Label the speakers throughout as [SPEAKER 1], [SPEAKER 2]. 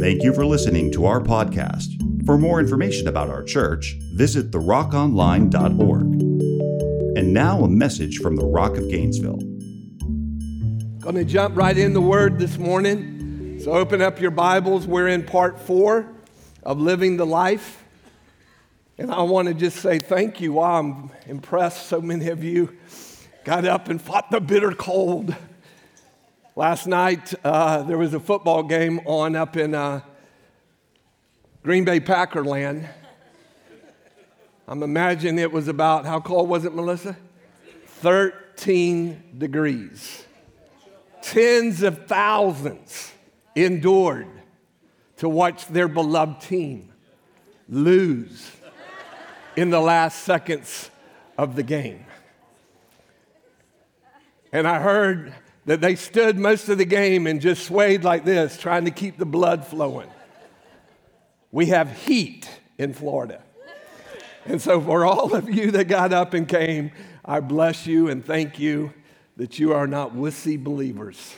[SPEAKER 1] Thank you for listening to our podcast. For more information about our church, visit therockonline.org. And now a message from the Rock of Gainesville.
[SPEAKER 2] Going to jump right in the Word this morning. So open up your Bibles. We're in part four of Living the Life. And I want to just say thank you. Wow, I'm impressed. So many of you got up and fought the bitter cold. Last night, uh, there was a football game on up in uh, Green Bay Packer land. I'm imagining it was about, how cold was it, Melissa? 13 degrees. Tens of thousands endured to watch their beloved team lose in the last seconds of the game. And I heard that they stood most of the game and just swayed like this, trying to keep the blood flowing. We have heat in Florida. And so, for all of you that got up and came, I bless you and thank you that you are not wussy believers.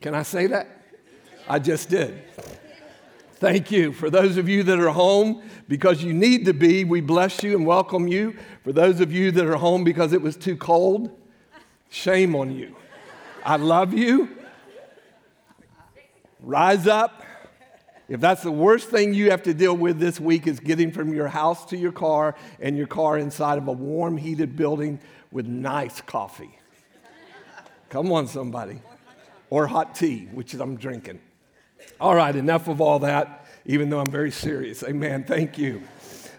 [SPEAKER 2] Can I say that? I just did. Thank you. For those of you that are home because you need to be, we bless you and welcome you. For those of you that are home because it was too cold, shame on you. I love you. Rise up. If that's the worst thing you have to deal with this week is getting from your house to your car and your car inside of a warm, heated building with nice coffee. Come on, somebody. Or hot tea, which I'm drinking. All right, enough of all that, even though I'm very serious. Amen. Thank you.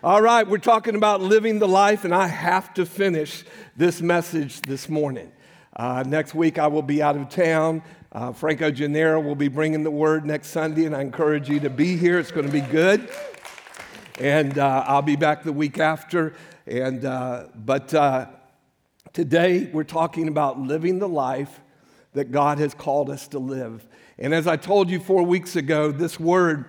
[SPEAKER 2] All right, we're talking about living the life, and I have to finish this message this morning. Uh, next week, I will be out of town. Uh, Franco Gennaro will be bringing the word next Sunday, and I encourage you to be here. It's going to be good. And uh, I'll be back the week after. And, uh, but uh, today, we're talking about living the life that God has called us to live. And as I told you four weeks ago, this word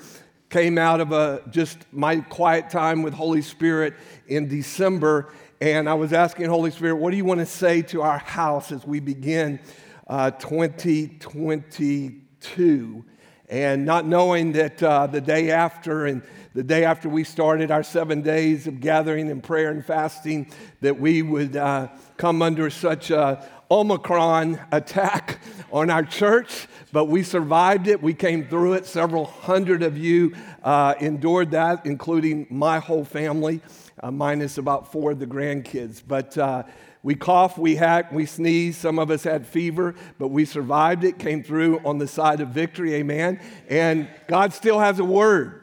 [SPEAKER 2] came out of a, just my quiet time with Holy Spirit in December. And I was asking Holy Spirit, what do you want to say to our house as we begin uh, 2022? And not knowing that uh, the day after and the day after we started our seven days of gathering and prayer and fasting, that we would uh, come under such a Omicron attack on our church, but we survived it. We came through it. Several hundred of you uh, endured that, including my whole family, uh, minus about four of the grandkids. But uh, we coughed, we hacked, we sneezed. Some of us had fever, but we survived it, came through on the side of victory. Amen. And God still has a word.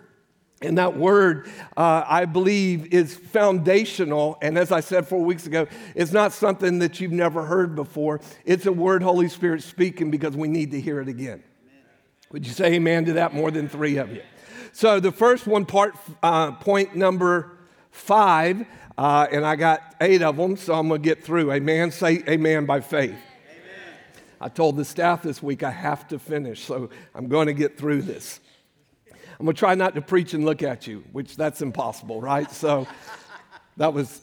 [SPEAKER 2] And that word, uh, I believe, is foundational. And as I said four weeks ago, it's not something that you've never heard before. It's a word Holy Spirit speaking because we need to hear it again. Amen. Would you say amen to that? More than three of you. So the first one, part uh, point number five, uh, and I got eight of them, so I'm going to get through. Amen. Say amen by faith. Amen. I told the staff this week I have to finish, so I'm going to get through this. I'm going to try not to preach and look at you, which that's impossible, right? So that was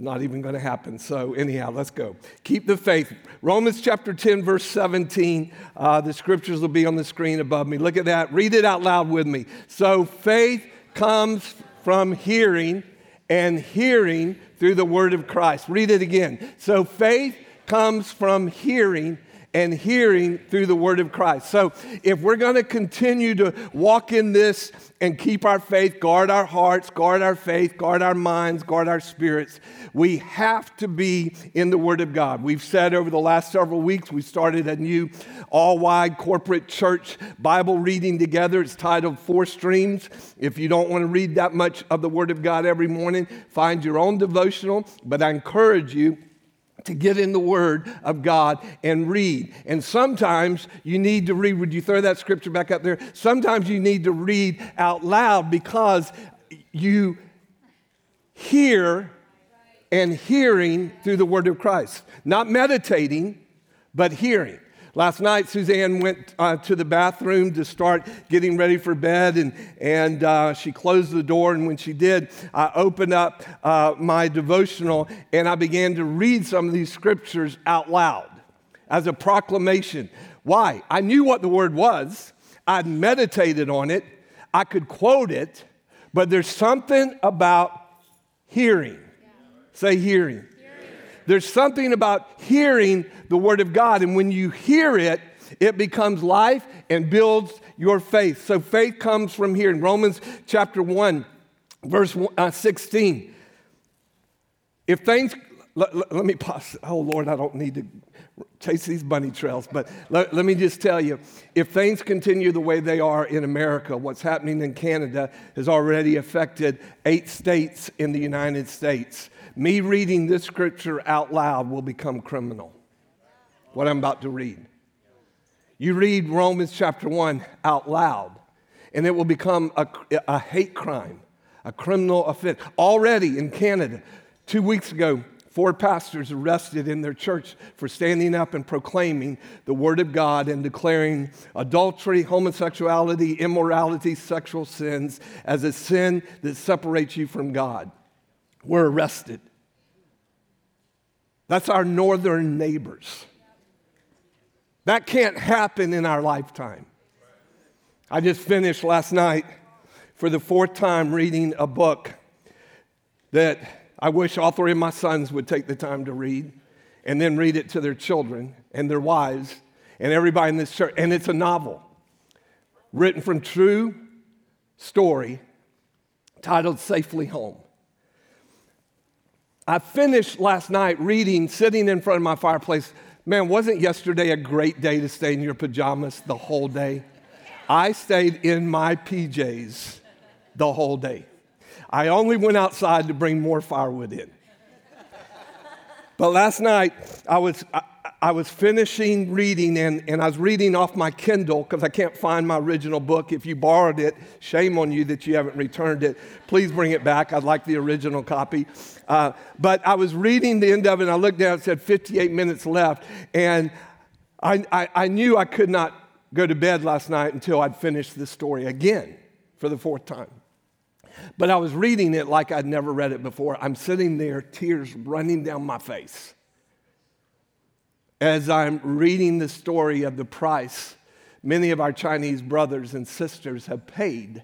[SPEAKER 2] not even going to happen. So, anyhow, let's go. Keep the faith. Romans chapter 10, verse 17. Uh, the scriptures will be on the screen above me. Look at that. Read it out loud with me. So, faith comes from hearing, and hearing through the word of Christ. Read it again. So, faith comes from hearing and hearing through the word of Christ. So, if we're going to continue to walk in this and keep our faith, guard our hearts, guard our faith, guard our minds, guard our spirits, we have to be in the word of God. We've said over the last several weeks, we started a new all wide corporate church Bible reading together. It's titled Four Streams. If you don't want to read that much of the word of God every morning, find your own devotional, but I encourage you to get in the Word of God and read. And sometimes you need to read. Would you throw that scripture back up there? Sometimes you need to read out loud because you hear and hearing through the Word of Christ. Not meditating, but hearing. Last night, Suzanne went uh, to the bathroom to start getting ready for bed, and, and uh, she closed the door. And when she did, I opened up uh, my devotional and I began to read some of these scriptures out loud as a proclamation. Why? I knew what the word was, I'd meditated on it, I could quote it, but there's something about hearing. Say hearing. There's something about hearing the word of God, and when you hear it, it becomes life and builds your faith. So faith comes from here. In Romans chapter 1, verse uh, 16. If things, let, let, me pause. Oh, Lord, I don't need to chase these bunny trails. But let, let, me just tell you if things continue the way they are in America, what's happening in Canada has already affected eight states in the United States. Me reading this scripture out loud will become criminal. What I'm about to read. You read Romans chapter 1 out loud, and it will become a, a hate crime, a criminal offense. Already in Canada, two weeks ago, Four pastors arrested in their church for standing up and proclaiming the Word of God and declaring adultery, homosexuality, immorality, sexual sins as a sin that separates you from God. Were arrested. That's our northern neighbors. That can't happen in our lifetime. I just finished last night for the fourth time reading a book that I wish all three of my sons would take the time to read and then read it to their children and their wives and everybody in this church. And it's a novel written from true story titled Safely Home. I finished last night reading, sitting in front of my fireplace. Man, wasn't yesterday a great day to stay in your pajamas the whole day? I stayed in my PJs the whole day. I only went outside to bring more firewood in. But last night, I was, I, I was finishing reading, and, and I was reading off my Kindle because I can't find my original book. If you borrowed it, shame on you that you haven't returned it. Please bring it back. I'd like the original copy. Uh, but I was reading the end of it, and I looked down, it said 58 minutes left. And I, I, I knew I could not go to bed last night until I'd finished this story again for the fourth time. But I was reading it like I'd never read it before. I'm sitting there, tears running down my face as I'm reading the story of the price many of our Chinese brothers and sisters have paid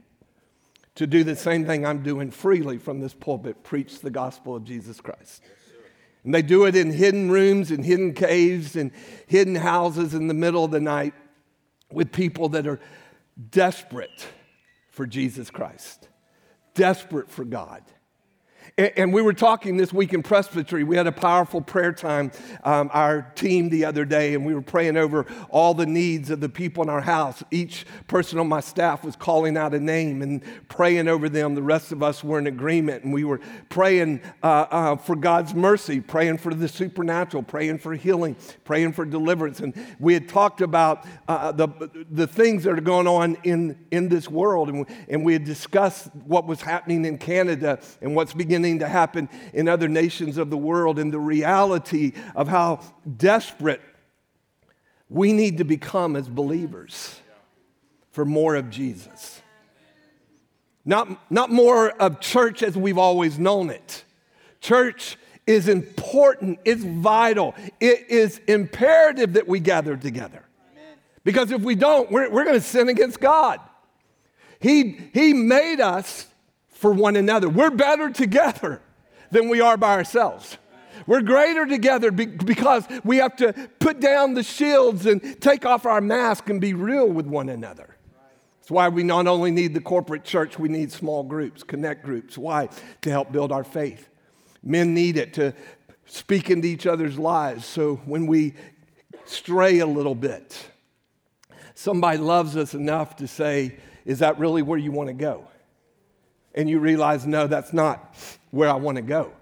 [SPEAKER 2] to do the same thing I'm doing freely from this pulpit preach the gospel of Jesus Christ. And they do it in hidden rooms, in hidden caves, and hidden houses in the middle of the night with people that are desperate for Jesus Christ desperate for God. And we were talking this week in presbytery. We had a powerful prayer time, um, our team the other day, and we were praying over all the needs of the people in our house. Each person on my staff was calling out a name and praying over them. The rest of us were in agreement, and we were praying uh, uh, for God's mercy, praying for the supernatural, praying for healing, praying for deliverance. And we had talked about uh, the, the things that are going on in, in this world, and, and we had discussed what was happening in Canada and what's beginning beginning to happen in other nations of the world and the reality of how desperate we need to become as believers for more of Jesus. Not, not more of church as we've always known it. Church is important, it's vital, it is imperative that we gather together. Because if we don't, we're, we're going to sin against God. He, he made us for one another. We're better together than we are by ourselves. We're greater together because we have to put down the shields and take off our mask and be real with one another. That's why we not only need the corporate church, we need small groups, connect groups. Why? To help build our faith. Men need it to speak into each other's lives so when we stray a little bit, somebody loves us enough to say, Is that really where you want to go? And you realize, no, that's not where I want to go.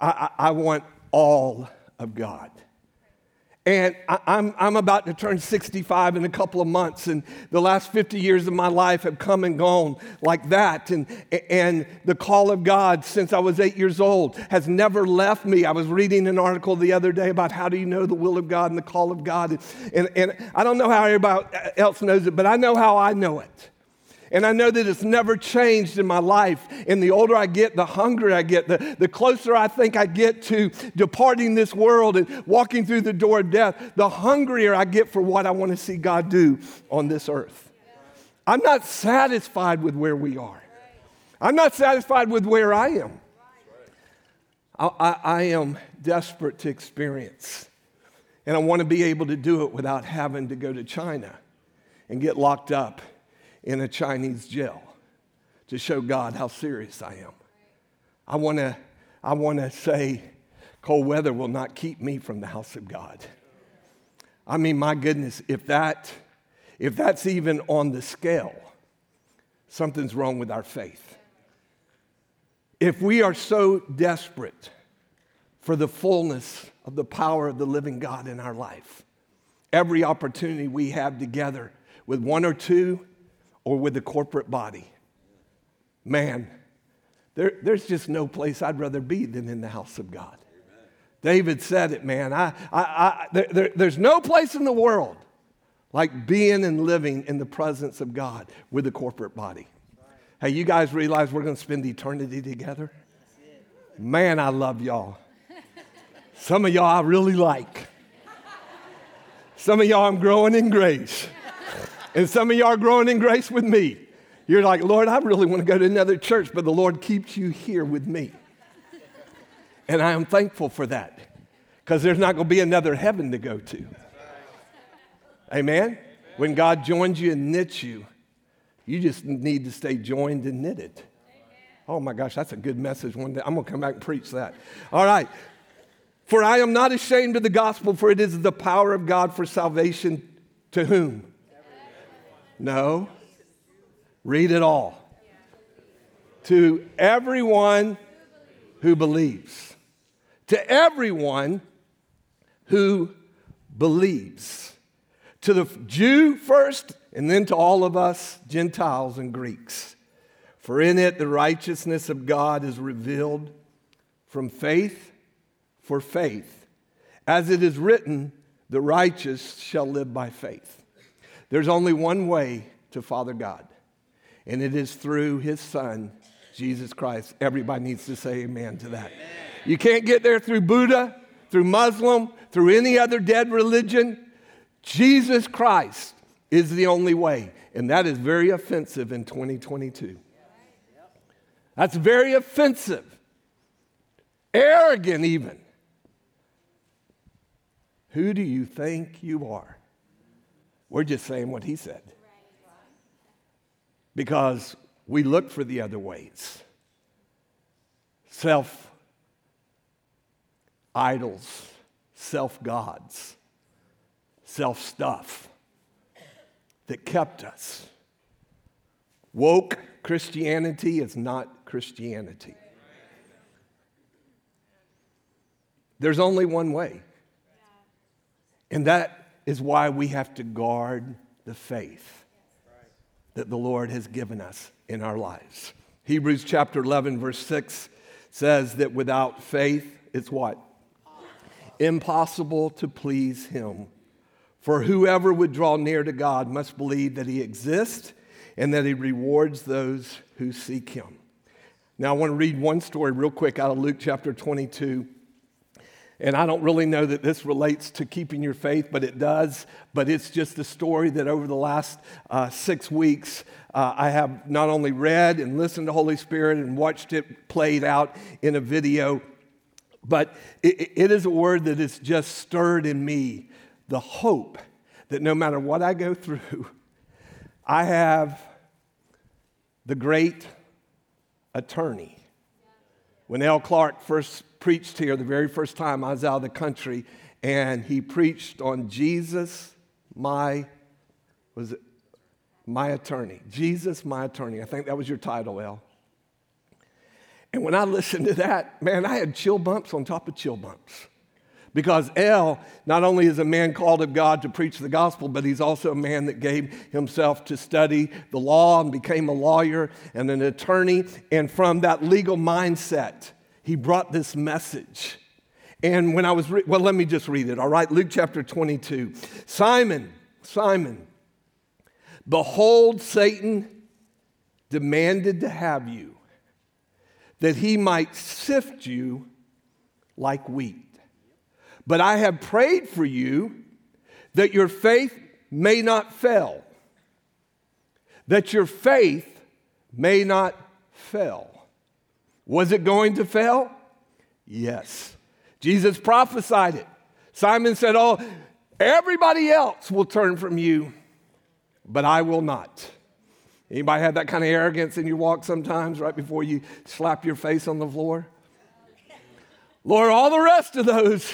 [SPEAKER 2] I, I, I want all of God. And I'm, I'm about to turn 65 in a couple of months, and the last 50 years of my life have come and gone like that. And, and the call of God since I was eight years old has never left me. I was reading an article the other day about how do you know the will of God and the call of God. And, and I don't know how everybody else knows it, but I know how I know it. And I know that it's never changed in my life. And the older I get, the hungrier I get, the, the closer I think I get to departing this world and walking through the door of death, the hungrier I get for what I want to see God do on this earth. I'm not satisfied with where we are. I'm not satisfied with where I am. I, I, I am desperate to experience. And I want to be able to do it without having to go to China and get locked up in a Chinese jail to show God how serious I am. I want to I want to say cold weather will not keep me from the house of God. I mean, my goodness, if that if that's even on the scale, something's wrong with our faith. If we are so desperate for the fullness of the power of the living God in our life, every opportunity we have together with one or two or with the corporate body. Man, there, there's just no place I'd rather be than in the house of God. Amen. David said it, man. I, I, I, there, there, there's no place in the world like being and living in the presence of God with the corporate body. Hey, you guys realize we're going to spend eternity together? Man, I love y'all. Some of y'all I really like. Some of y'all I'm growing in grace. And some of y'all are growing in grace with me. You're like, Lord, I really want to go to another church, but the Lord keeps you here with me. And I am thankful for that because there's not going to be another heaven to go to. Amen? When God joins you and knits you, you just need to stay joined and knitted. Oh my gosh, that's a good message one day. I'm going to come back and preach that. All right. For I am not ashamed of the gospel, for it is the power of God for salvation to whom? No. Read it all. To everyone who believes. To everyone who believes. To the Jew first, and then to all of us, Gentiles and Greeks. For in it the righteousness of God is revealed from faith for faith. As it is written, the righteous shall live by faith. There's only one way to Father God, and it is through his Son, Jesus Christ. Everybody needs to say amen to that. Amen. You can't get there through Buddha, through Muslim, through any other dead religion. Jesus Christ is the only way, and that is very offensive in 2022. That's very offensive, arrogant, even. Who do you think you are? We're just saying what he said. Because we look for the other ways self idols, self gods, self stuff that kept us. Woke Christianity is not Christianity. There's only one way. And that is why we have to guard the faith that the Lord has given us in our lives. Hebrews chapter 11, verse 6 says that without faith, it's what? Impossible to please Him. For whoever would draw near to God must believe that He exists and that He rewards those who seek Him. Now, I want to read one story real quick out of Luke chapter 22. And I don't really know that this relates to keeping your faith, but it does. But it's just a story that over the last uh, six weeks, uh, I have not only read and listened to Holy Spirit and watched it played out in a video, but it, it is a word that has just stirred in me the hope that no matter what I go through, I have the great attorney. When L. Clark first preached here the very first time I was out of the country, and he preached on Jesus, my, was it, my attorney. Jesus, my attorney. I think that was your title, El. And when I listened to that, man, I had chill bumps on top of chill bumps. Because El not only is a man called of God to preach the gospel, but he's also a man that gave himself to study the law and became a lawyer and an attorney. And from that legal mindset, he brought this message. And when I was, re- well, let me just read it, all right? Luke chapter 22. Simon, Simon, behold, Satan demanded to have you, that he might sift you like wheat. But I have prayed for you that your faith may not fail, that your faith may not fail. Was it going to fail? Yes. Jesus prophesied it. Simon said, Oh, everybody else will turn from you, but I will not. Anybody have that kind of arrogance in your walk sometimes right before you slap your face on the floor? Lord, all the rest of those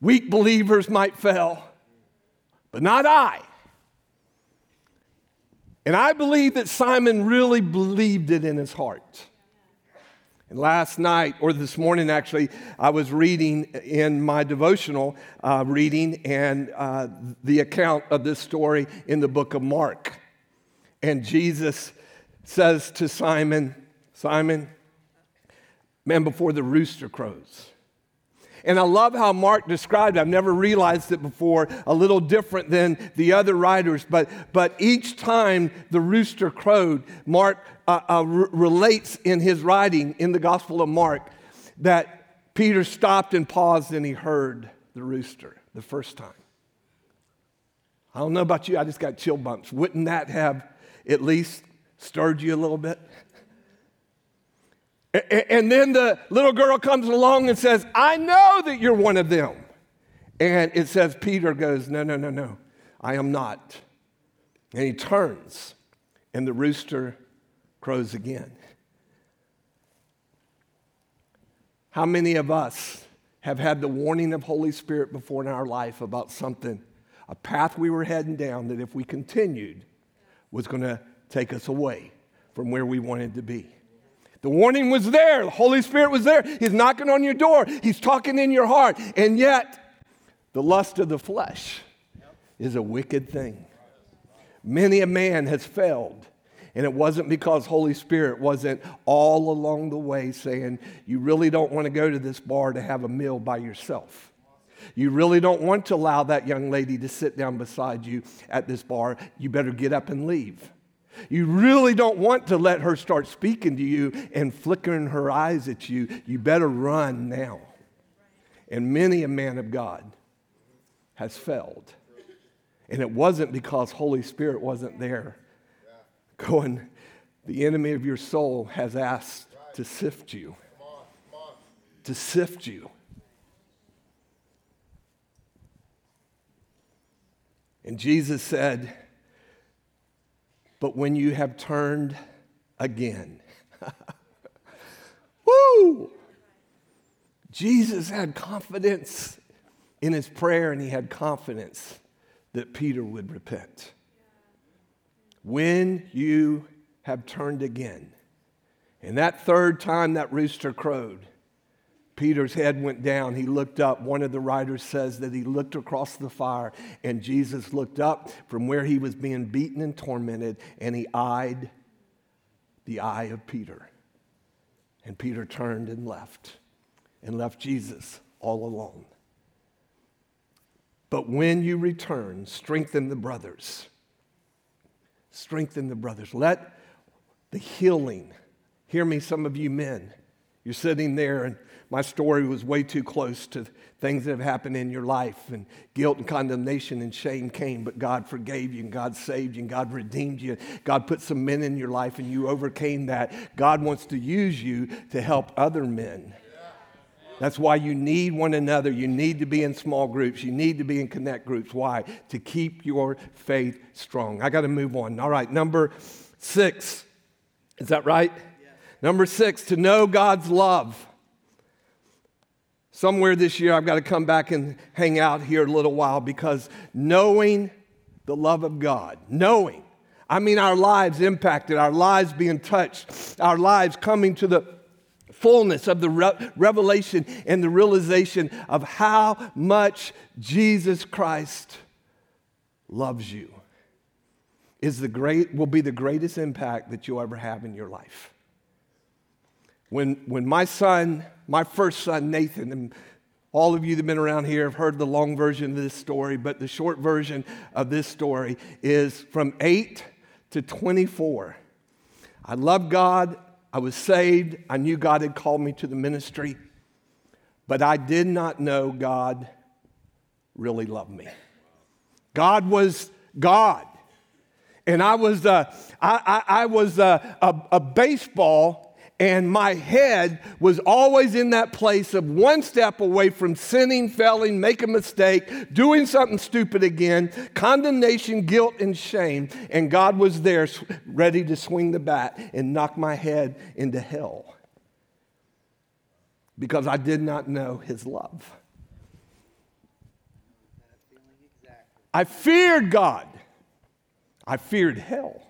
[SPEAKER 2] weak believers might fail, but not I. And I believe that Simon really believed it in his heart. And last night, or this morning actually, I was reading in my devotional uh, reading and uh, the account of this story in the book of Mark. And Jesus says to Simon, Simon, man, before the rooster crows. And I love how Mark described it. I've never realized it before, a little different than the other writers. But, but each time the rooster crowed, Mark uh, uh, relates in his writing in the Gospel of Mark that Peter stopped and paused and he heard the rooster the first time. I don't know about you, I just got chill bumps. Wouldn't that have at least stirred you a little bit? And then the little girl comes along and says, I know that you're one of them. And it says, Peter goes, No, no, no, no, I am not. And he turns, and the rooster crows again. How many of us have had the warning of Holy Spirit before in our life about something, a path we were heading down that if we continued was going to take us away from where we wanted to be? The warning was there. The Holy Spirit was there. He's knocking on your door. He's talking in your heart. And yet, the lust of the flesh is a wicked thing. Many a man has failed. And it wasn't because Holy Spirit wasn't all along the way saying, you really don't want to go to this bar to have a meal by yourself. You really don't want to allow that young lady to sit down beside you at this bar. You better get up and leave. You really don't want to let her start speaking to you and flickering her eyes at you. You better run now. And many a man of God has failed. And it wasn't because Holy Spirit wasn't there. Going, the enemy of your soul has asked to sift you. To sift you. And Jesus said, but when you have turned again. Woo! Jesus had confidence in his prayer and he had confidence that Peter would repent. When you have turned again. And that third time that rooster crowed, Peter's head went down. He looked up. One of the writers says that he looked across the fire, and Jesus looked up from where he was being beaten and tormented, and he eyed the eye of Peter. And Peter turned and left, and left Jesus all alone. But when you return, strengthen the brothers. Strengthen the brothers. Let the healing, hear me, some of you men, you're sitting there and my story was way too close to things that have happened in your life, and guilt and condemnation and shame came, but God forgave you, and God saved you, and God redeemed you. God put some men in your life, and you overcame that. God wants to use you to help other men. That's why you need one another. You need to be in small groups. You need to be in connect groups. Why? To keep your faith strong. I got to move on. All right, number six. Is that right? Number six, to know God's love. Somewhere this year, I've got to come back and hang out here a little while because knowing the love of God, knowing, I mean, our lives impacted, our lives being touched, our lives coming to the fullness of the re- revelation and the realization of how much Jesus Christ loves you is the great will be the greatest impact that you'll ever have in your life. When, when my son, my first son, Nathan, and all of you that have been around here have heard the long version of this story, but the short version of this story is from eight to 24. I loved God. I was saved. I knew God had called me to the ministry. But I did not know God really loved me. God was God. And I was, uh, I, I, I was uh, a, a baseball and my head was always in that place of one step away from sinning, failing, making a mistake, doing something stupid again, condemnation, guilt, and shame. And God was there ready to swing the bat and knock my head into hell because I did not know his love. I feared God. I feared hell.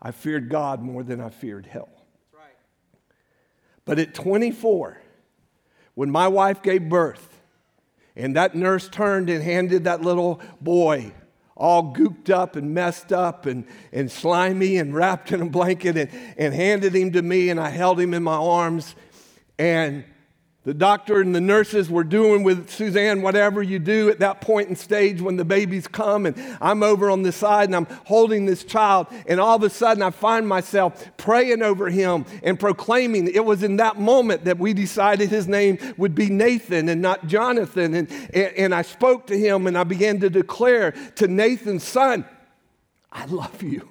[SPEAKER 2] I feared God more than I feared hell. But at 24, when my wife gave birth, and that nurse turned and handed that little boy, all gooped up and messed up and, and slimy and wrapped in a blanket, and, and handed him to me, and I held him in my arms. And the doctor and the nurses were doing with Suzanne whatever you do at that point in stage when the babies come, and I'm over on the side and I'm holding this child, and all of a sudden I find myself praying over him and proclaiming. It was in that moment that we decided his name would be Nathan and not Jonathan, and, and, and I spoke to him and I began to declare to Nathan's son, I love you.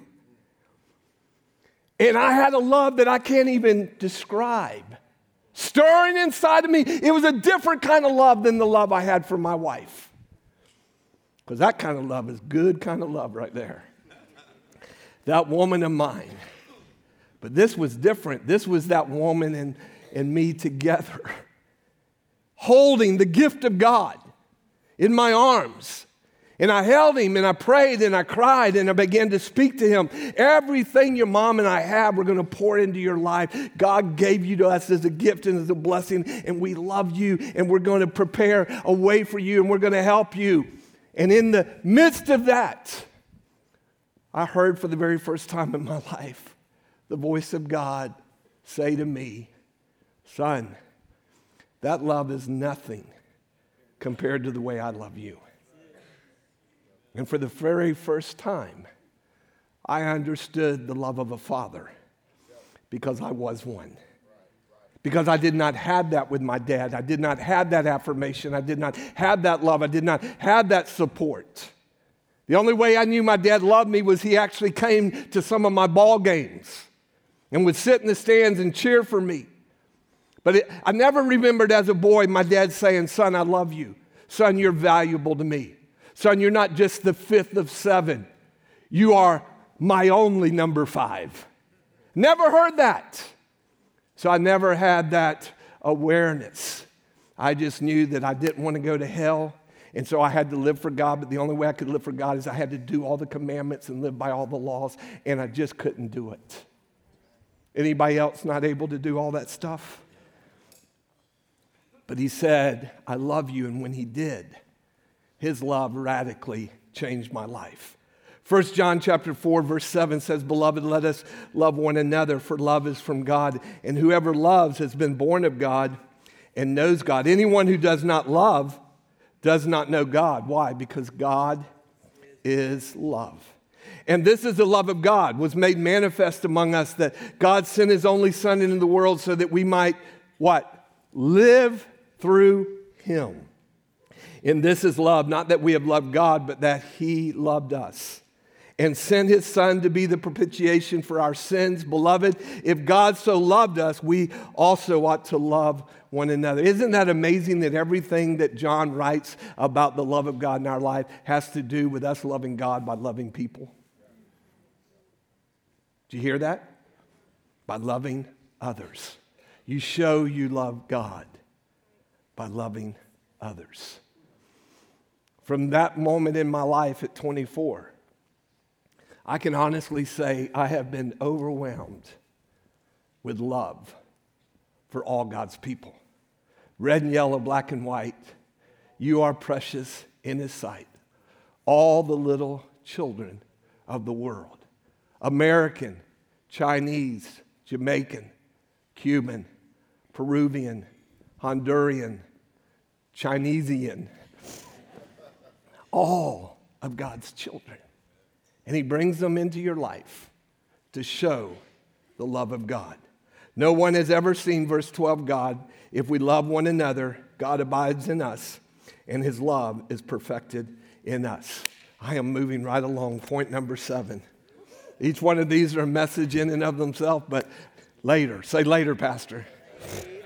[SPEAKER 2] And I had a love that I can't even describe stirring inside of me. It was a different kind of love than the love I had for my wife. Because that kind of love is good kind of love right there. that woman of mine. But this was different. This was that woman and, and me together, holding the gift of God in my arms and I held him and I prayed and I cried and I began to speak to him. Everything your mom and I have, we're going to pour into your life. God gave you to us as a gift and as a blessing, and we love you and we're going to prepare a way for you and we're going to help you. And in the midst of that, I heard for the very first time in my life the voice of God say to me, Son, that love is nothing compared to the way I love you. And for the very first time, I understood the love of a father because I was one. Because I did not have that with my dad. I did not have that affirmation. I did not have that love. I did not have that support. The only way I knew my dad loved me was he actually came to some of my ball games and would sit in the stands and cheer for me. But it, I never remembered as a boy my dad saying, Son, I love you. Son, you're valuable to me. Son, you're not just the fifth of seven, you are my only number five. Never heard that. So I never had that awareness. I just knew that I didn't want to go to hell. And so I had to live for God, but the only way I could live for God is I had to do all the commandments and live by all the laws, and I just couldn't do it. Anybody else not able to do all that stuff? But he said, I love you. And when he did, his love radically changed my life. 1 John chapter 4 verse 7 says, "Beloved, let us love one another, for love is from God, and whoever loves has been born of God and knows God. Anyone who does not love does not know God. Why? Because God is love." And this is the love of God was made manifest among us that God sent his only son into the world so that we might what? Live through him. And this is love, not that we have loved God, but that He loved us and sent His Son to be the propitiation for our sins. Beloved, if God so loved us, we also ought to love one another. Isn't that amazing that everything that John writes about the love of God in our life has to do with us loving God by loving people? Do you hear that? By loving others. You show you love God by loving others from that moment in my life at 24, I can honestly say I have been overwhelmed with love for all God's people. Red and yellow, black and white, you are precious in His sight. All the little children of the world American, Chinese, Jamaican, Cuban, Peruvian, Honduran, Chinesian all of God's children. and He brings them into your life to show the love of God. No one has ever seen, verse 12, God. If we love one another, God abides in us, and His love is perfected in us. I am moving right along. Point number seven. Each one of these are a message in and of themselves, but later. Say later, Pastor. Later.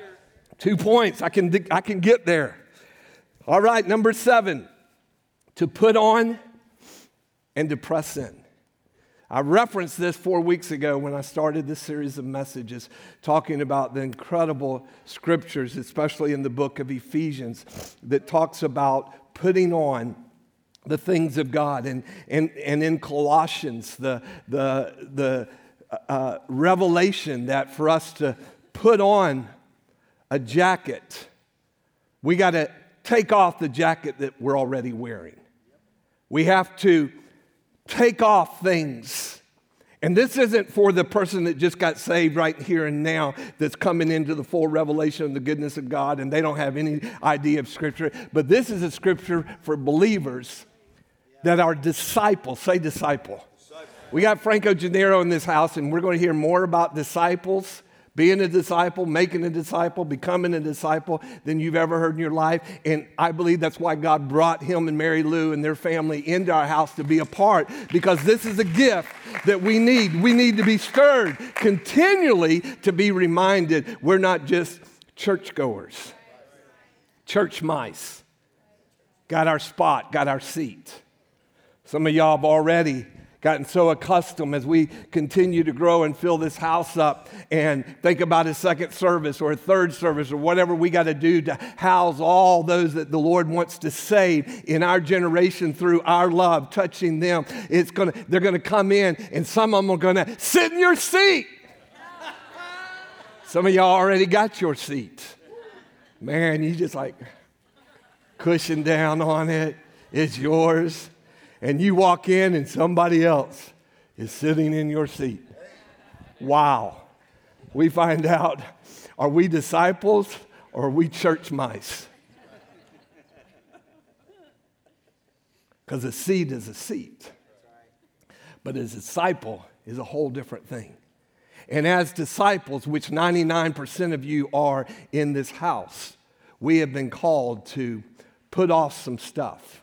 [SPEAKER 2] Two points. I can, I can get there. All right, number seven to put on and to press in. I referenced this four weeks ago when I started this series of messages, talking about the incredible scriptures, especially in the book of Ephesians, that talks about putting on the things of God. And, and, and in Colossians, the, the, the uh, revelation that for us to put on a jacket, we got to take off the jacket that we're already wearing. We have to take off things. And this isn't for the person that just got saved right here and now that's coming into the full revelation of the goodness of God and they don't have any idea of Scripture. But this is a Scripture for believers that are disciples. Say disciple. We got Franco Gennaro in this house, and we're going to hear more about disciples being a disciple, making a disciple, becoming a disciple than you've ever heard in your life. And I believe that's why God brought him and Mary Lou and their family into our house to be a part, because this is a gift that we need. We need to be stirred continually to be reminded we're not just churchgoers, church mice. Got our spot, got our seat. Some of y'all have already gotten so accustomed as we continue to grow and fill this house up and think about a second service or a third service or whatever we got to do to house all those that the Lord wants to save in our generation through our love, touching them. It's gonna, they're to come in and some of them are to sit in your seat. Some of y'all already got your seat. Man, you just like cushion down on it. It's yours and you walk in and somebody else is sitting in your seat. Wow. We find out are we disciples or are we church mice? Because a seat is a seat, but a disciple is a whole different thing. And as disciples, which 99% of you are in this house, we have been called to put off some stuff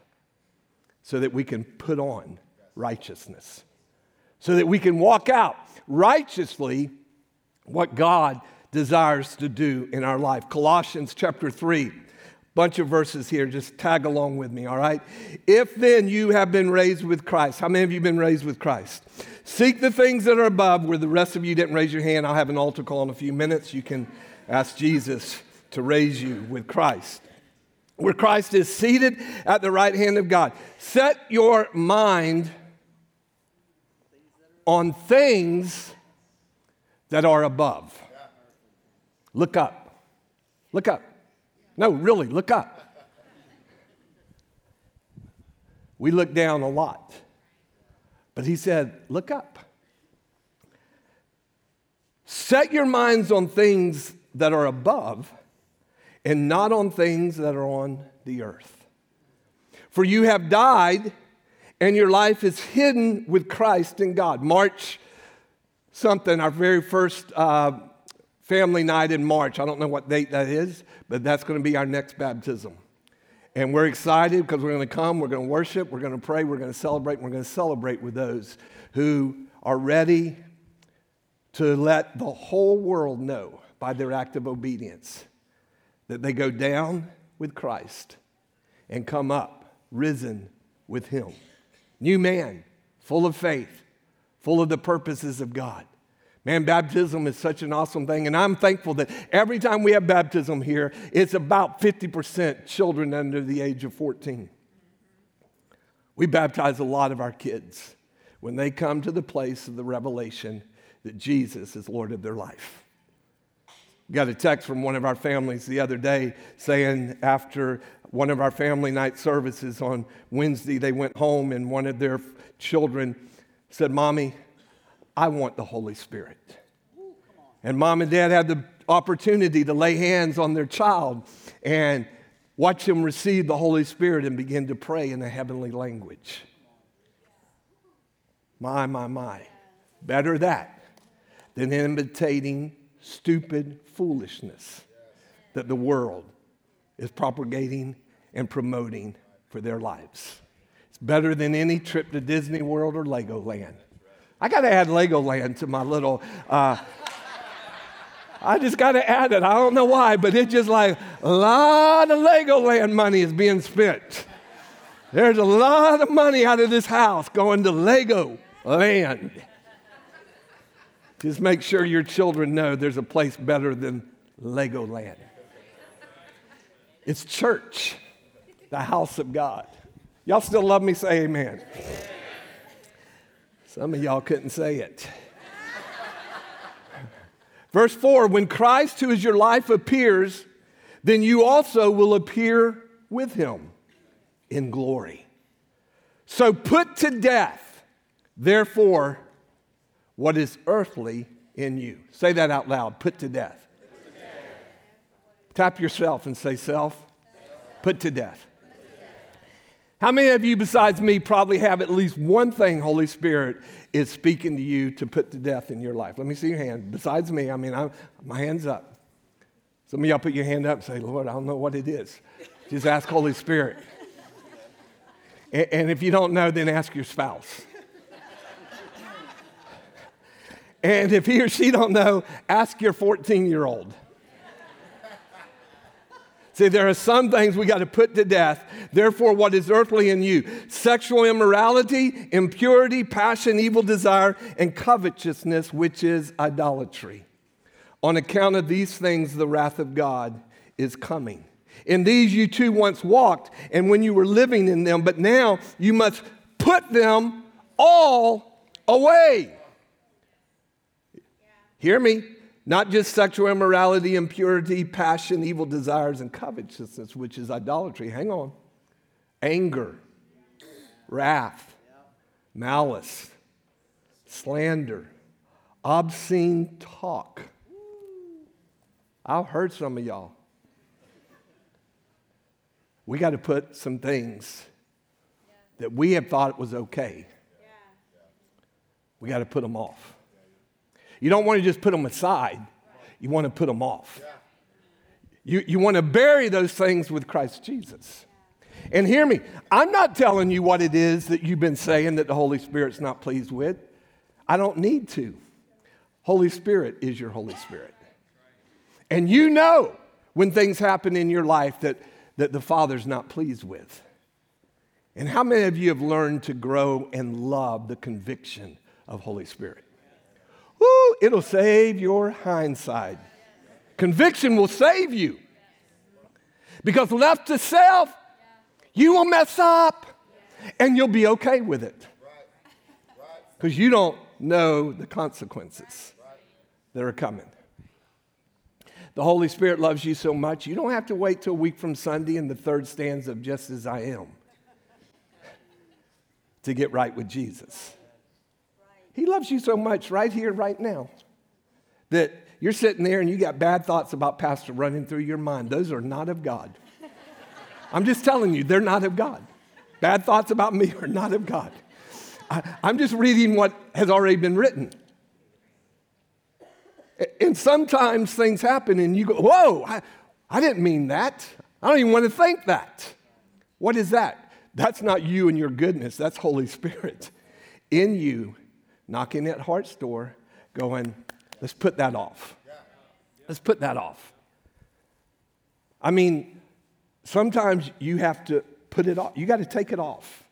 [SPEAKER 2] so that we can put on righteousness, so that we can walk out righteously what God desires to do in our life. Colossians chapter 3, bunch of verses here, just tag along with me, all right? If then you have been raised with Christ, how many of you have been raised with Christ? Seek the things that are above, where the rest of you didn't raise your hand. I'll have an altar call in a few minutes. You can ask Jesus to raise you with Christ where Christ is seated at the right hand of God. Set your mind on things that are above. Look up. Look up. No, really, look up. We look down a lot. But he said, Look up. Set your minds on things that are above and not on things that are on the earth. For you have died, and your life is hidden with Christ in God. March something, our very first uh, family night in March. I don't know what date that is, but that's going to be our next baptism. And we're excited because we're going to come, we're going to worship, we're going to pray, we're going to celebrate, we're going to celebrate with those who are ready to let the whole world know by their act of obedience that they go down with Christ and come up risen with Him. New man, full of faith, full of the purposes of God. Man, baptism is such an awesome thing. And I'm thankful that every time we have baptism here, it's about 50% children under the age of 14. We baptize a lot of our kids when they come to the place of the revelation that Jesus is Lord of their life. Got a text from one of our families the other day saying after one of our family night services on Wednesday, they went home and one of their children said, Mommy, I want the Holy Spirit. And mom and dad had the opportunity to lay hands on their child and watch him receive the Holy Spirit and begin to pray in a heavenly language. My, my, my. Better that than imitating stupid foolishness that the world is propagating and promoting for their lives. It's better than any trip to Disney World or Legoland. I got to add Legoland to my little. Uh, I just got to add it. I don't know why, but it's just like a lot of Legoland money is being spent. There's a lot of money out of this house going to Lego land. Just make sure your children know there's a place better than Legoland. It's church, the house of God. Y'all still love me? Say amen. Some of y'all couldn't say it. Verse 4 When Christ, who is your life, appears, then you also will appear with him in glory. So put to death, therefore, what is earthly in you. Say that out loud put to death. Tap yourself and say, Self, put to death. How many of you, besides me, probably have at least one thing Holy Spirit is speaking to you to put to death in your life? Let me see your hand. Besides me, I mean, I'm, my hand's up. Some of y'all put your hand up and say, Lord, I don't know what it is. Just ask Holy Spirit. And, and if you don't know, then ask your spouse. And if he or she don't know, ask your 14 year old. See, there are some things we got to put to death. Therefore, what is earthly in you? Sexual immorality, impurity, passion, evil desire, and covetousness, which is idolatry. On account of these things, the wrath of God is coming. In these you too once walked, and when you were living in them, but now you must put them all away. Hear me. Not just sexual immorality, impurity, passion, evil desires, and covetousness, which is idolatry. Hang on. Anger, wrath, malice, slander, obscene talk. I've heard some of y'all. We got to put some things that we have thought was okay. We got to put them off. You don't want to just put them aside, you want to put them off. You, you want to bury those things with Christ Jesus. And hear me, I'm not telling you what it is that you've been saying that the Holy Spirit's not pleased with. I don't need to. Holy Spirit is your Holy Spirit. And you know when things happen in your life that, that the Father's not pleased with. And how many of you have learned to grow and love the conviction of Holy Spirit? It'll save your hindsight. Conviction will save you. Because left to self, you will mess up and you'll be okay with it. Because you don't know the consequences that are coming. The Holy Spirit loves you so much, you don't have to wait till a week from Sunday in the third stanza of Just as I Am to get right with Jesus. He loves you so much right here, right now, that you're sitting there and you got bad thoughts about Pastor running through your mind. Those are not of God. I'm just telling you, they're not of God. Bad thoughts about me are not of God. I, am just reading what has already been written. And sometimes things happen and you go, Whoa, I, I didn't mean that. I don't even want to think that. What is that? That's not you and your goodness, that's Holy Spirit in you knocking at heart's door, going, let's put that off. Let's put that off. I mean, sometimes you have to put it off. You got to take it off.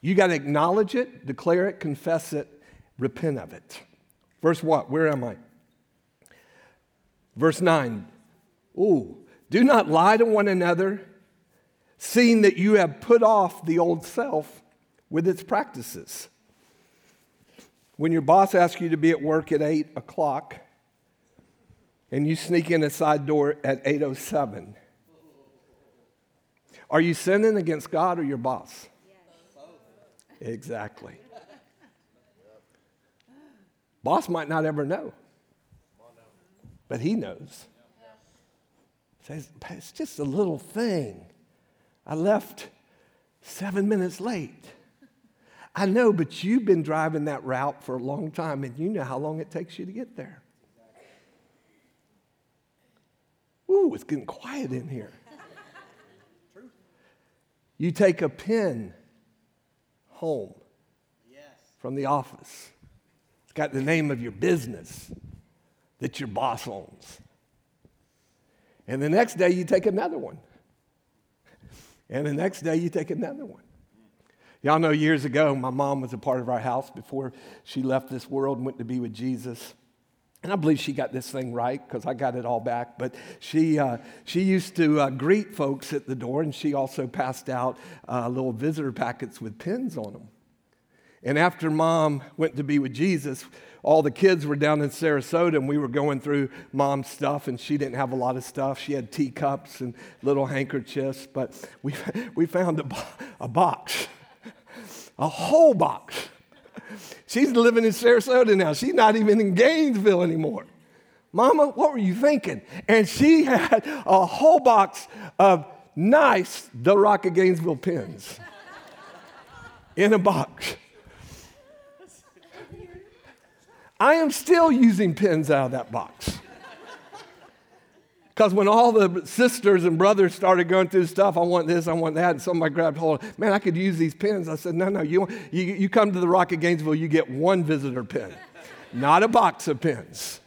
[SPEAKER 2] You got to acknowledge it, declare it, confess it, repent of it. Verse what? Where am I? Verse 9. Ooh, do not lie to one another, seeing that you have put off the old self with its practices when your boss asks you to be at work at 8 o'clock and you sneak in a side door at 8.07, are you sinning against God or your boss? Yes. Exactly. Boss might not ever know, but he knows. Says, it's just a little thing. I left seven minutes late. I know, but you've been driving that route for a long time and you know how long it takes you to get there. Ooh, it's getting quiet in here. You take a pen home from the office. It's got the name of your business that your boss owns. And the next day you take another one. And the next day you take another one. Y'all know years ago, my mom was a part of our house before she left this world and went to be with Jesus. And I believe she got this thing right because I got it all back. But she, uh, she used to uh, greet folks at the door, and she also passed out uh, little visitor packets with pins on them. And after mom went to be with Jesus, all the kids were down in Sarasota and we were going through mom's stuff, and she didn't have a lot of stuff. She had teacups and little handkerchiefs, but we, we found a, a box, a whole box. She's living in Sarasota now. She's not even in Gainesville anymore. Mama, what were you thinking? And she had a whole box of nice The Rock of Gainesville pins in a box. I am still using pins out of that box. Because when all the sisters and brothers started going through stuff, I want this, I want that, and somebody grabbed hold of Man, I could use these pins. I said, No, no, you, you, you come to the Rock of Gainesville, you get one visitor pin, not a box of pins.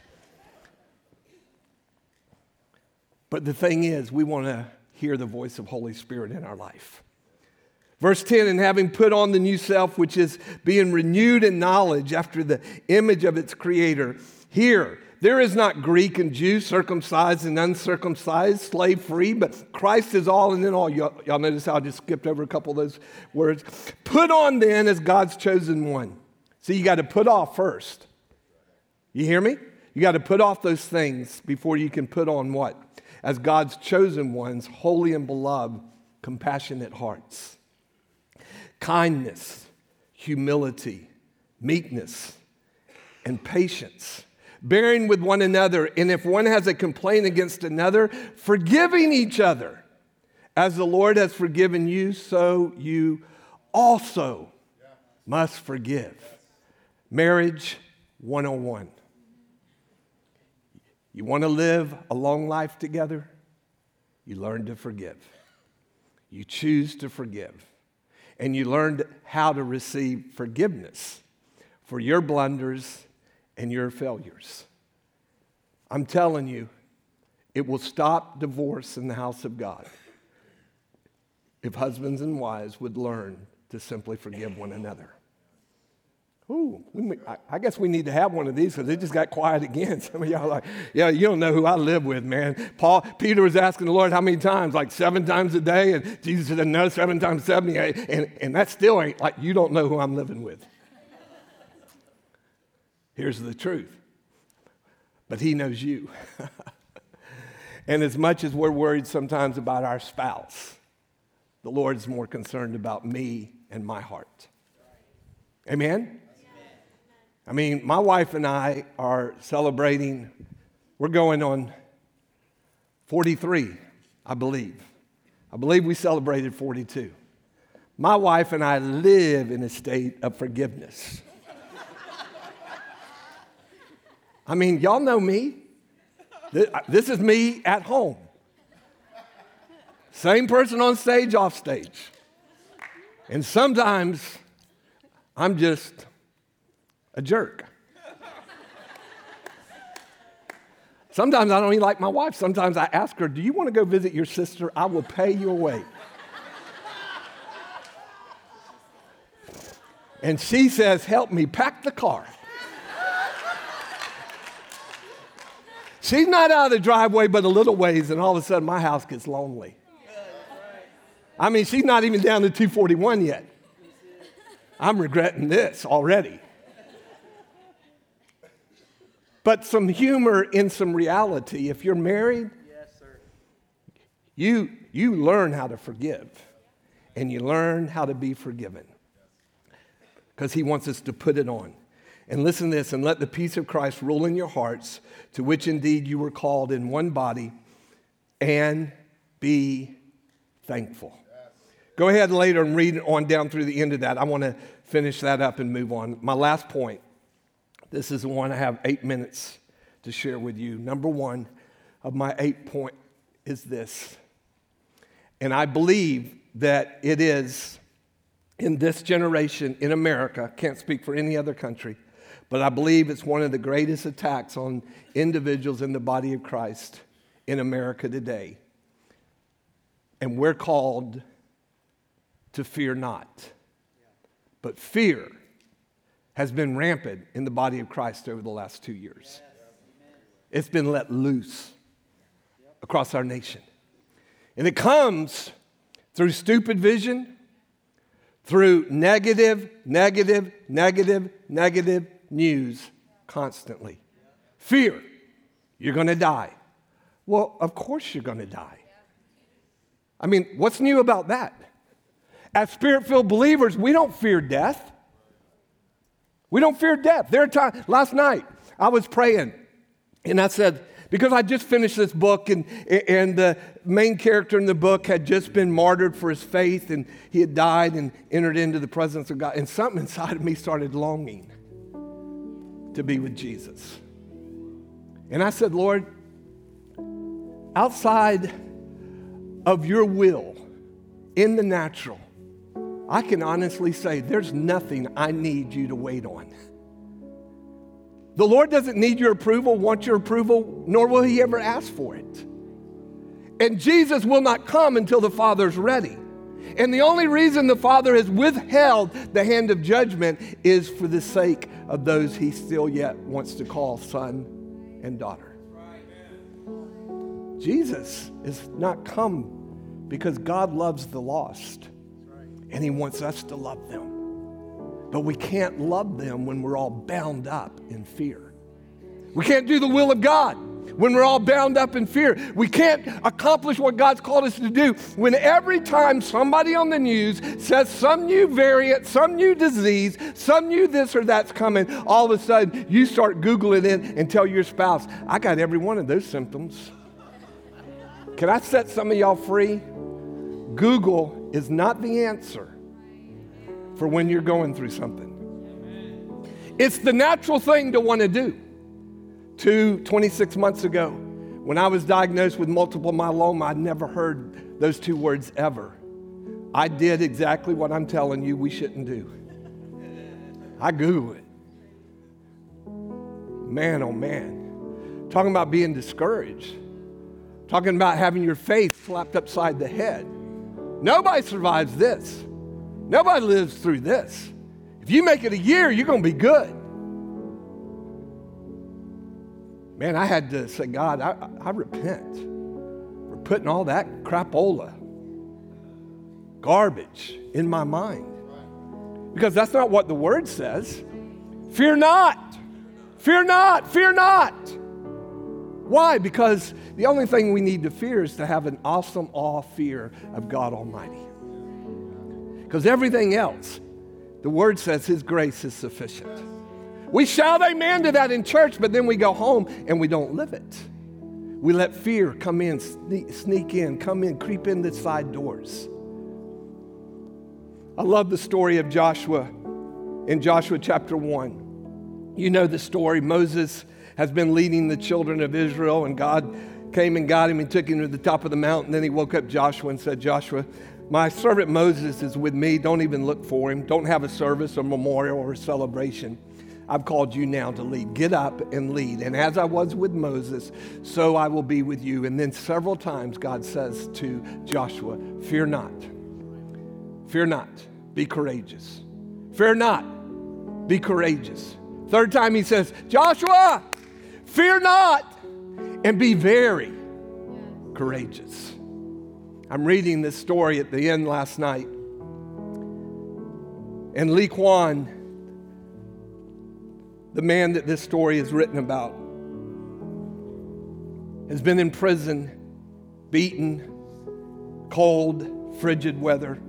[SPEAKER 2] But the thing is, we want to hear the voice of Holy Spirit in our life. Verse 10 and having put on the new self, which is being renewed in knowledge after the image of its creator. Here, there is not Greek and Jew, circumcised and uncircumcised, slave free, but Christ is all and in all. Y'all, y'all notice how I just skipped over a couple of those words. Put on then as God's chosen one. See, you got to put off first. You hear me? You got to put off those things before you can put on what? As God's chosen ones, holy and beloved, compassionate hearts kindness, humility, meekness, and patience, bearing with one another. And if one has a complaint against another, forgiving each other. As the Lord has forgiven you, so you also must forgive. Marriage 101. You want to live a long life together? You learn to forgive. You choose to forgive and you learned how to receive forgiveness for your blunders and your failures. I'm telling you, it will stop divorce in the house of God if husbands and wives would learn to simply forgive one another. Ooh, I guess we need to have one of these because it just got quiet again. Some of y'all are like, yeah, you don't know who I live with, man. Paul, Peter was asking the Lord how many times, like seven times a day, and Jesus said, no, seven times 70, and, and that still ain't like you don't know who I'm living with. Here's the truth. But he knows you. and as much as we're worried sometimes about our spouse, the Lord's more concerned about me and my heart. Amen? I mean, my wife and I are celebrating, we're going on 43, I believe. I believe we celebrated 42. My wife and I live in a state of forgiveness. I mean, y'all know me. This is me at home. Same person on stage, off stage. And sometimes I'm just a jerk. Sometimes I don't even like my wife. Sometimes I ask her, Do you want to go visit your sister? I will pay you away. And she says, Help me pack the car. She's not out of the driveway but a little ways, and all of a sudden my house gets lonely. I mean, she's not even down to 241 yet. I'm regretting this already but some humor in some reality. If you're married, yes, You, you learn how to forgive and you learn how to be forgiven because he wants us to put it on. And listen to this and let the peace of Christ rule in your hearts, to which indeed you were called in one body, and be thankful. Go ahead later and read on down through the end of that. I want to finish that up and move on. My last point this is the one I have eight minutes to share with you. Number one of my eight point is this. And I believe that it is in this generation in America, can't speak for any other country, but I believe it's one of the greatest attacks on individuals in the body of Christ in America today. And we're called to fear not. But fear has been rampant in the body of Christ over the last two years. It's been let loose across our nation. And it comes through stupid vision, through negative, negative, negative, negative news constantly. Fear, you're going to die. Well, of course you're going to die. I mean, what's new about that? As spirit filled believers, we don't fear death. We don't fear death. There are times, last night, I was praying and I said, because I just finished this book, and, and the main character in the book had just been martyred for his faith, and he had died and entered into the presence of God. And something inside of me started longing to be with Jesus. And I said, Lord, outside of your will in the natural, I can honestly say there's nothing I need you to wait on. The Lord doesn't need your approval, want your approval, nor will He ever ask for it. And Jesus will not come until the Father's ready. And the only reason the Father has withheld the hand of judgment is for the sake of those He still yet wants to call son and daughter. Jesus is not come because God loves the lost and He wants us to love them. But we can't love them when we're all bound up in fear. We can't do the will of God when we're all bound up in fear. We can't accomplish what God's called us to do when every time somebody on the news says some new variant, some new disease, some new this or that's coming, all of a sudden you start Googling it and tell your spouse, I got every one of those symptoms. Can I set some of y'all free? Google is not the answer for when you're going through something. It's the natural thing to want to do. Two, 26 months ago, when I was diagnosed with multiple myeloma, I'd never heard those two words ever. I did exactly what I'm telling you we shouldn't do. I Google it. Man, oh man. Talking about being discouraged. Talking about having your faith slapped upside the head. Nobody survives this. Nobody lives through this. If you make it a year, you're going to be good. Man, I had to say, God, I, I repent for putting all that crapola, garbage in my mind. Because that's not what the word says. Fear not. Fear not. Fear not. Why? Because the only thing we need to fear is to have an awesome awe fear of God Almighty. Because everything else, the word says His grace is sufficient. We shout amen to that in church, but then we go home and we don't live it. We let fear come in, sneak in, come in, creep in the side doors. I love the story of Joshua in Joshua chapter 1. You know the story. Moses has been leading the children of Israel, and God came and got him and took him to the top of the mountain. Then he woke up Joshua and said, Joshua, my servant Moses is with me. Don't even look for him. Don't have a service or memorial or celebration. I've called you now to lead. Get up and lead. And as I was with Moses, so I will be with you. And then several times God says to Joshua, Fear not. Fear not. Be courageous. Fear not. Be courageous. Third time he says, Joshua, fear not and be very courageous. I'm reading this story at the end last night. And Lee Kwan, the man that this story is written about, has been in prison, beaten, cold, frigid weather,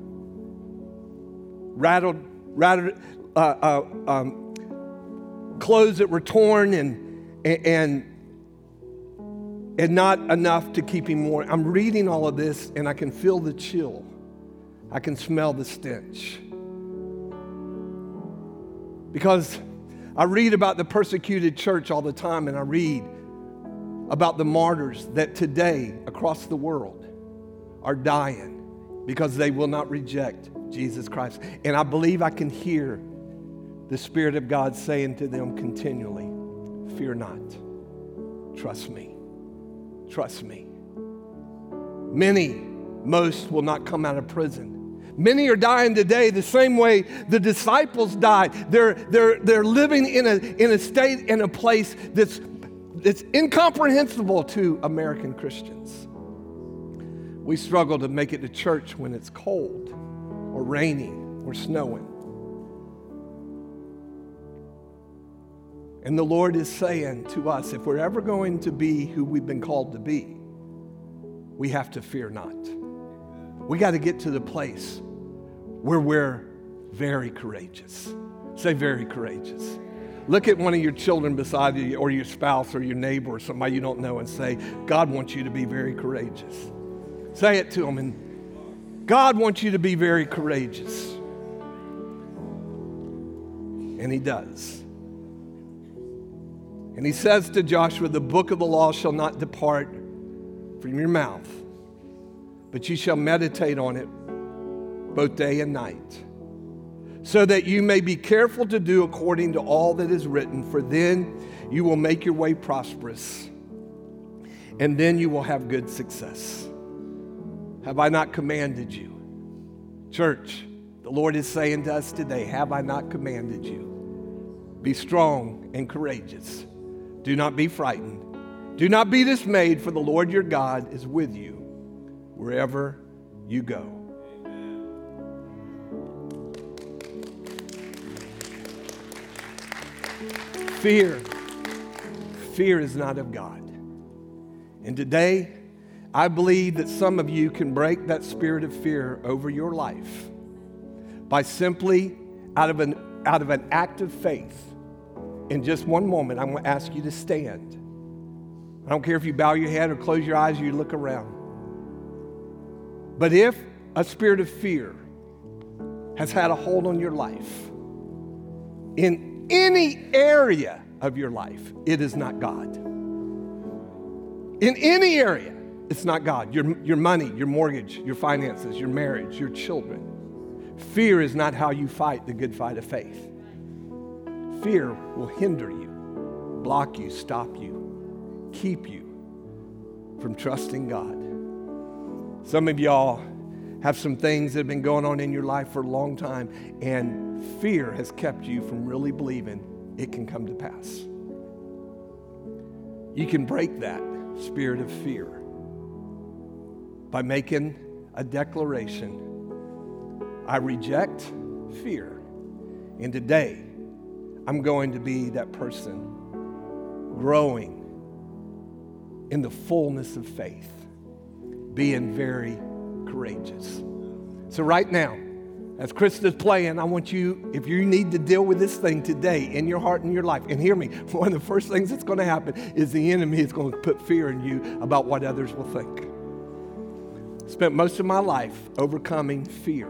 [SPEAKER 2] rattled, rattled uh, uh, um, clothes that were torn and, and and not enough to keep him warm. I'm reading all of this and I can feel the chill. I can smell the stench. Because I read about the persecuted church all the time, and I read about the martyrs that today across the world are dying because they will not reject Jesus Christ. And I believe I can hear the Spirit of God saying to them continually, Fear not, trust me, trust me. Many, most will not come out of prison. Many are dying today the same way the disciples died. They're, they're, they're living in a, in a state, in a place that's, that's incomprehensible to American Christians. We struggle to make it to church when it's cold or raining or snowing. And the Lord is saying to us if we're ever going to be who we've been called to be, we have to fear not. We got to get to the place where we're very courageous. Say, very courageous. Look at one of your children beside you, or your spouse, or your neighbor, or somebody you don't know, and say, God wants you to be very courageous. Say it to them, and God wants you to be very courageous. And He does. And He says to Joshua, The book of the law shall not depart from your mouth, but you shall meditate on it both day and night, so that you may be careful to do according to all that is written, for then you will make your way prosperous, and then you will have good success. Have I not commanded you? Church, the Lord is saying to us today, Have I not commanded you? Be strong and courageous. Do not be frightened. Do not be dismayed, for the Lord your God is with you wherever you go. Fear. Fear is not of God. And today, I believe that some of you can break that spirit of fear over your life by simply, out of an, out of an act of faith, in just one moment, I'm going to ask you to stand. I don't care if you bow your head or close your eyes or you look around. But if a spirit of fear has had a hold on your life in any area of your life, it is not God. In any area, it's not God. Your, your money, your mortgage, your finances, your marriage, your children. Fear is not how you fight the good fight of faith. Fear will hinder you, block you, stop you, keep you from trusting God. Some of y'all have some things that have been going on in your life for a long time, and fear has kept you from really believing it can come to pass. You can break that spirit of fear by making a declaration I reject fear. And today, I'm going to be that person growing in the fullness of faith, being very courageous. So, right now, as Krista's playing, I want you, if you need to deal with this thing today in your heart and your life, and hear me, one of the first things that's going to happen is the enemy is going to put fear in you about what others will think. Spent most of my life overcoming fear.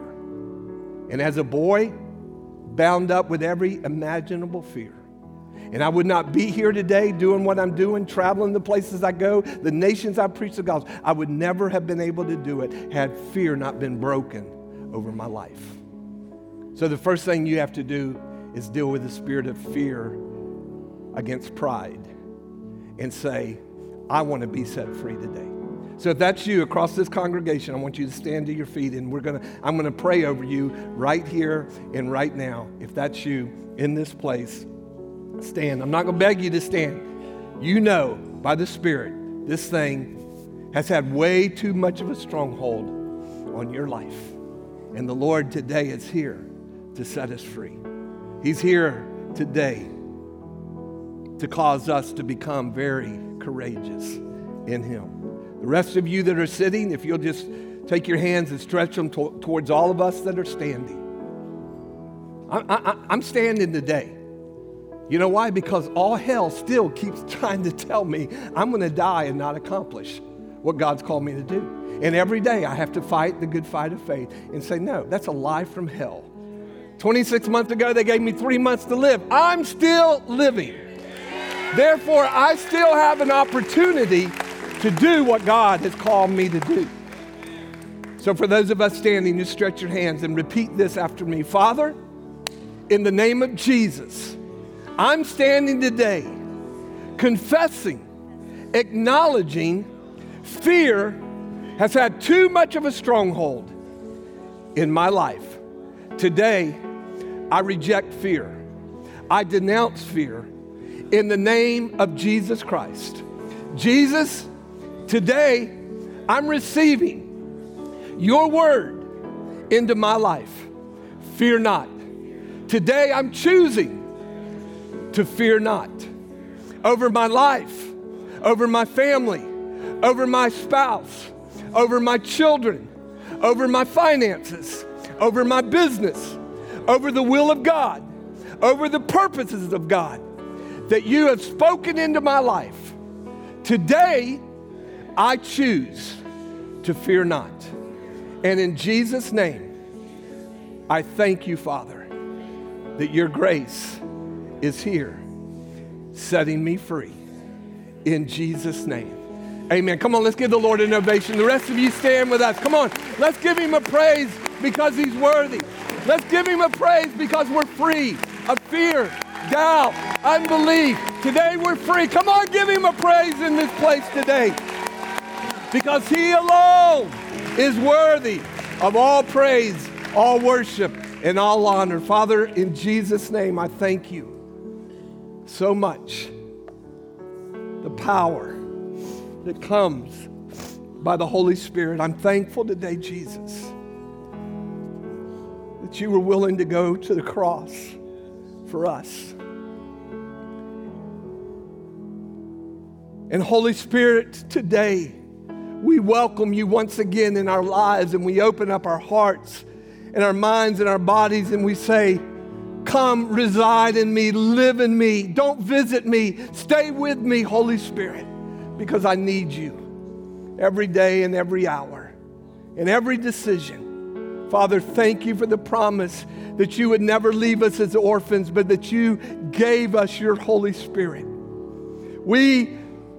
[SPEAKER 2] And as a boy, bound up with every imaginable fear. And I would not be here today doing what I'm doing, traveling the places I go, the nations I preach the gospel. I would never have been able to do it had fear not been broken over my life. So the first thing you have to do is deal with the spirit of fear against pride and say, I want to be set free today. So if that's you across this congregation, I want you to stand to your feet and we're going to I'm going to pray over you right here and right now. If that's you in this place, stand. I'm not going to beg you to stand. You know by the Spirit this thing has had way too much of a stronghold on your life. And the Lord today is here to set us free. He's here today to cause us to become very courageous in Him. The rest of you that are sitting, if you'll just take your hands and stretch them to- towards all of us that are standing. I, am standing today. You know why? Because all hell still keeps trying to tell me I'm going to die and not accomplish what God's called me to do. And every day I have to fight the good fight of faith and say, no, that's a lie from hell. 26 months ago, they gave me three months to live. I'm still living. Therefore, I still have an opportunity to do what God has called me to do. So, for those of us standing, just stretch your hands and repeat this after me Father, in the name of Jesus, I'm standing today confessing, acknowledging fear has had too much of a stronghold in my life. Today, I reject fear. I denounce fear in the name of Jesus Christ. Jesus, today I'm receiving your word into my life. Fear not. Today I'm choosing to fear not over my life, over my family, over my spouse, over my children, over my finances, over my business, over the will of God, over the purposes of God that you have spoken into my life. Today, I choose to fear not. And in Jesus' name, I thank you, Father, that your grace is here, setting me free. In Jesus' name. Amen. Come on, let's give the Lord an ovation. The rest of you stand with us. Come on, let's give him a praise because he's worthy. Let's give him a praise because we're free of fear, doubt, unbelief. Today we're free. Come on, give him a praise in this place today because he alone is worthy of all praise, all worship, and all honor. Father, in Jesus' name, I thank you so much. The power that comes by the Holy Spirit. I'm thankful today, Jesus, that you were willing to go to the cross for us. And Holy Spirit, today we welcome you once again in our lives and we open up our hearts and our minds and our bodies and we say, Come, reside in me, live in me, don't visit me, stay with me, Holy Spirit, because I need you every day and every hour in every decision. Father, thank you for the promise that you would never leave us as orphans, but that you gave us your Holy Spirit. We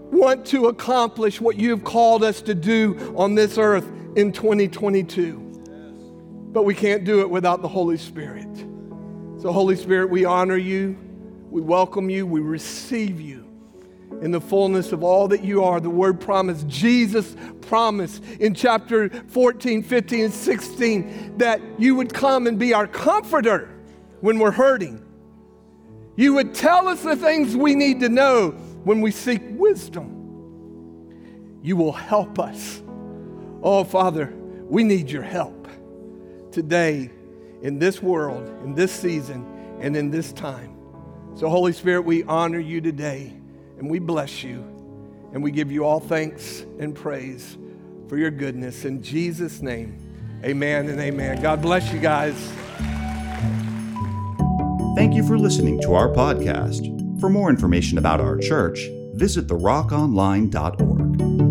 [SPEAKER 2] want to accomplish what you've called us to do on this earth in 2022. But we can't do it without the Holy Spirit. So, Holy Spirit, we honor you, we welcome you, we receive you in the fullness of all that you are. The word promise, Jesus promised in chapter 14, 15, and 16 that you would come and be our comforter when we're hurting. You would tell us the things we need to know when we seek wisdom. You will help us. Oh, Father, we need your help today in this world, in this season, and in this time. So, Holy Spirit, we honor you today and we bless you and we give you all thanks and praise for your goodness. In Jesus' name, amen and amen. God bless you guys.
[SPEAKER 1] Thank you for listening to our podcast. For more information about our church, visit therockonline.org.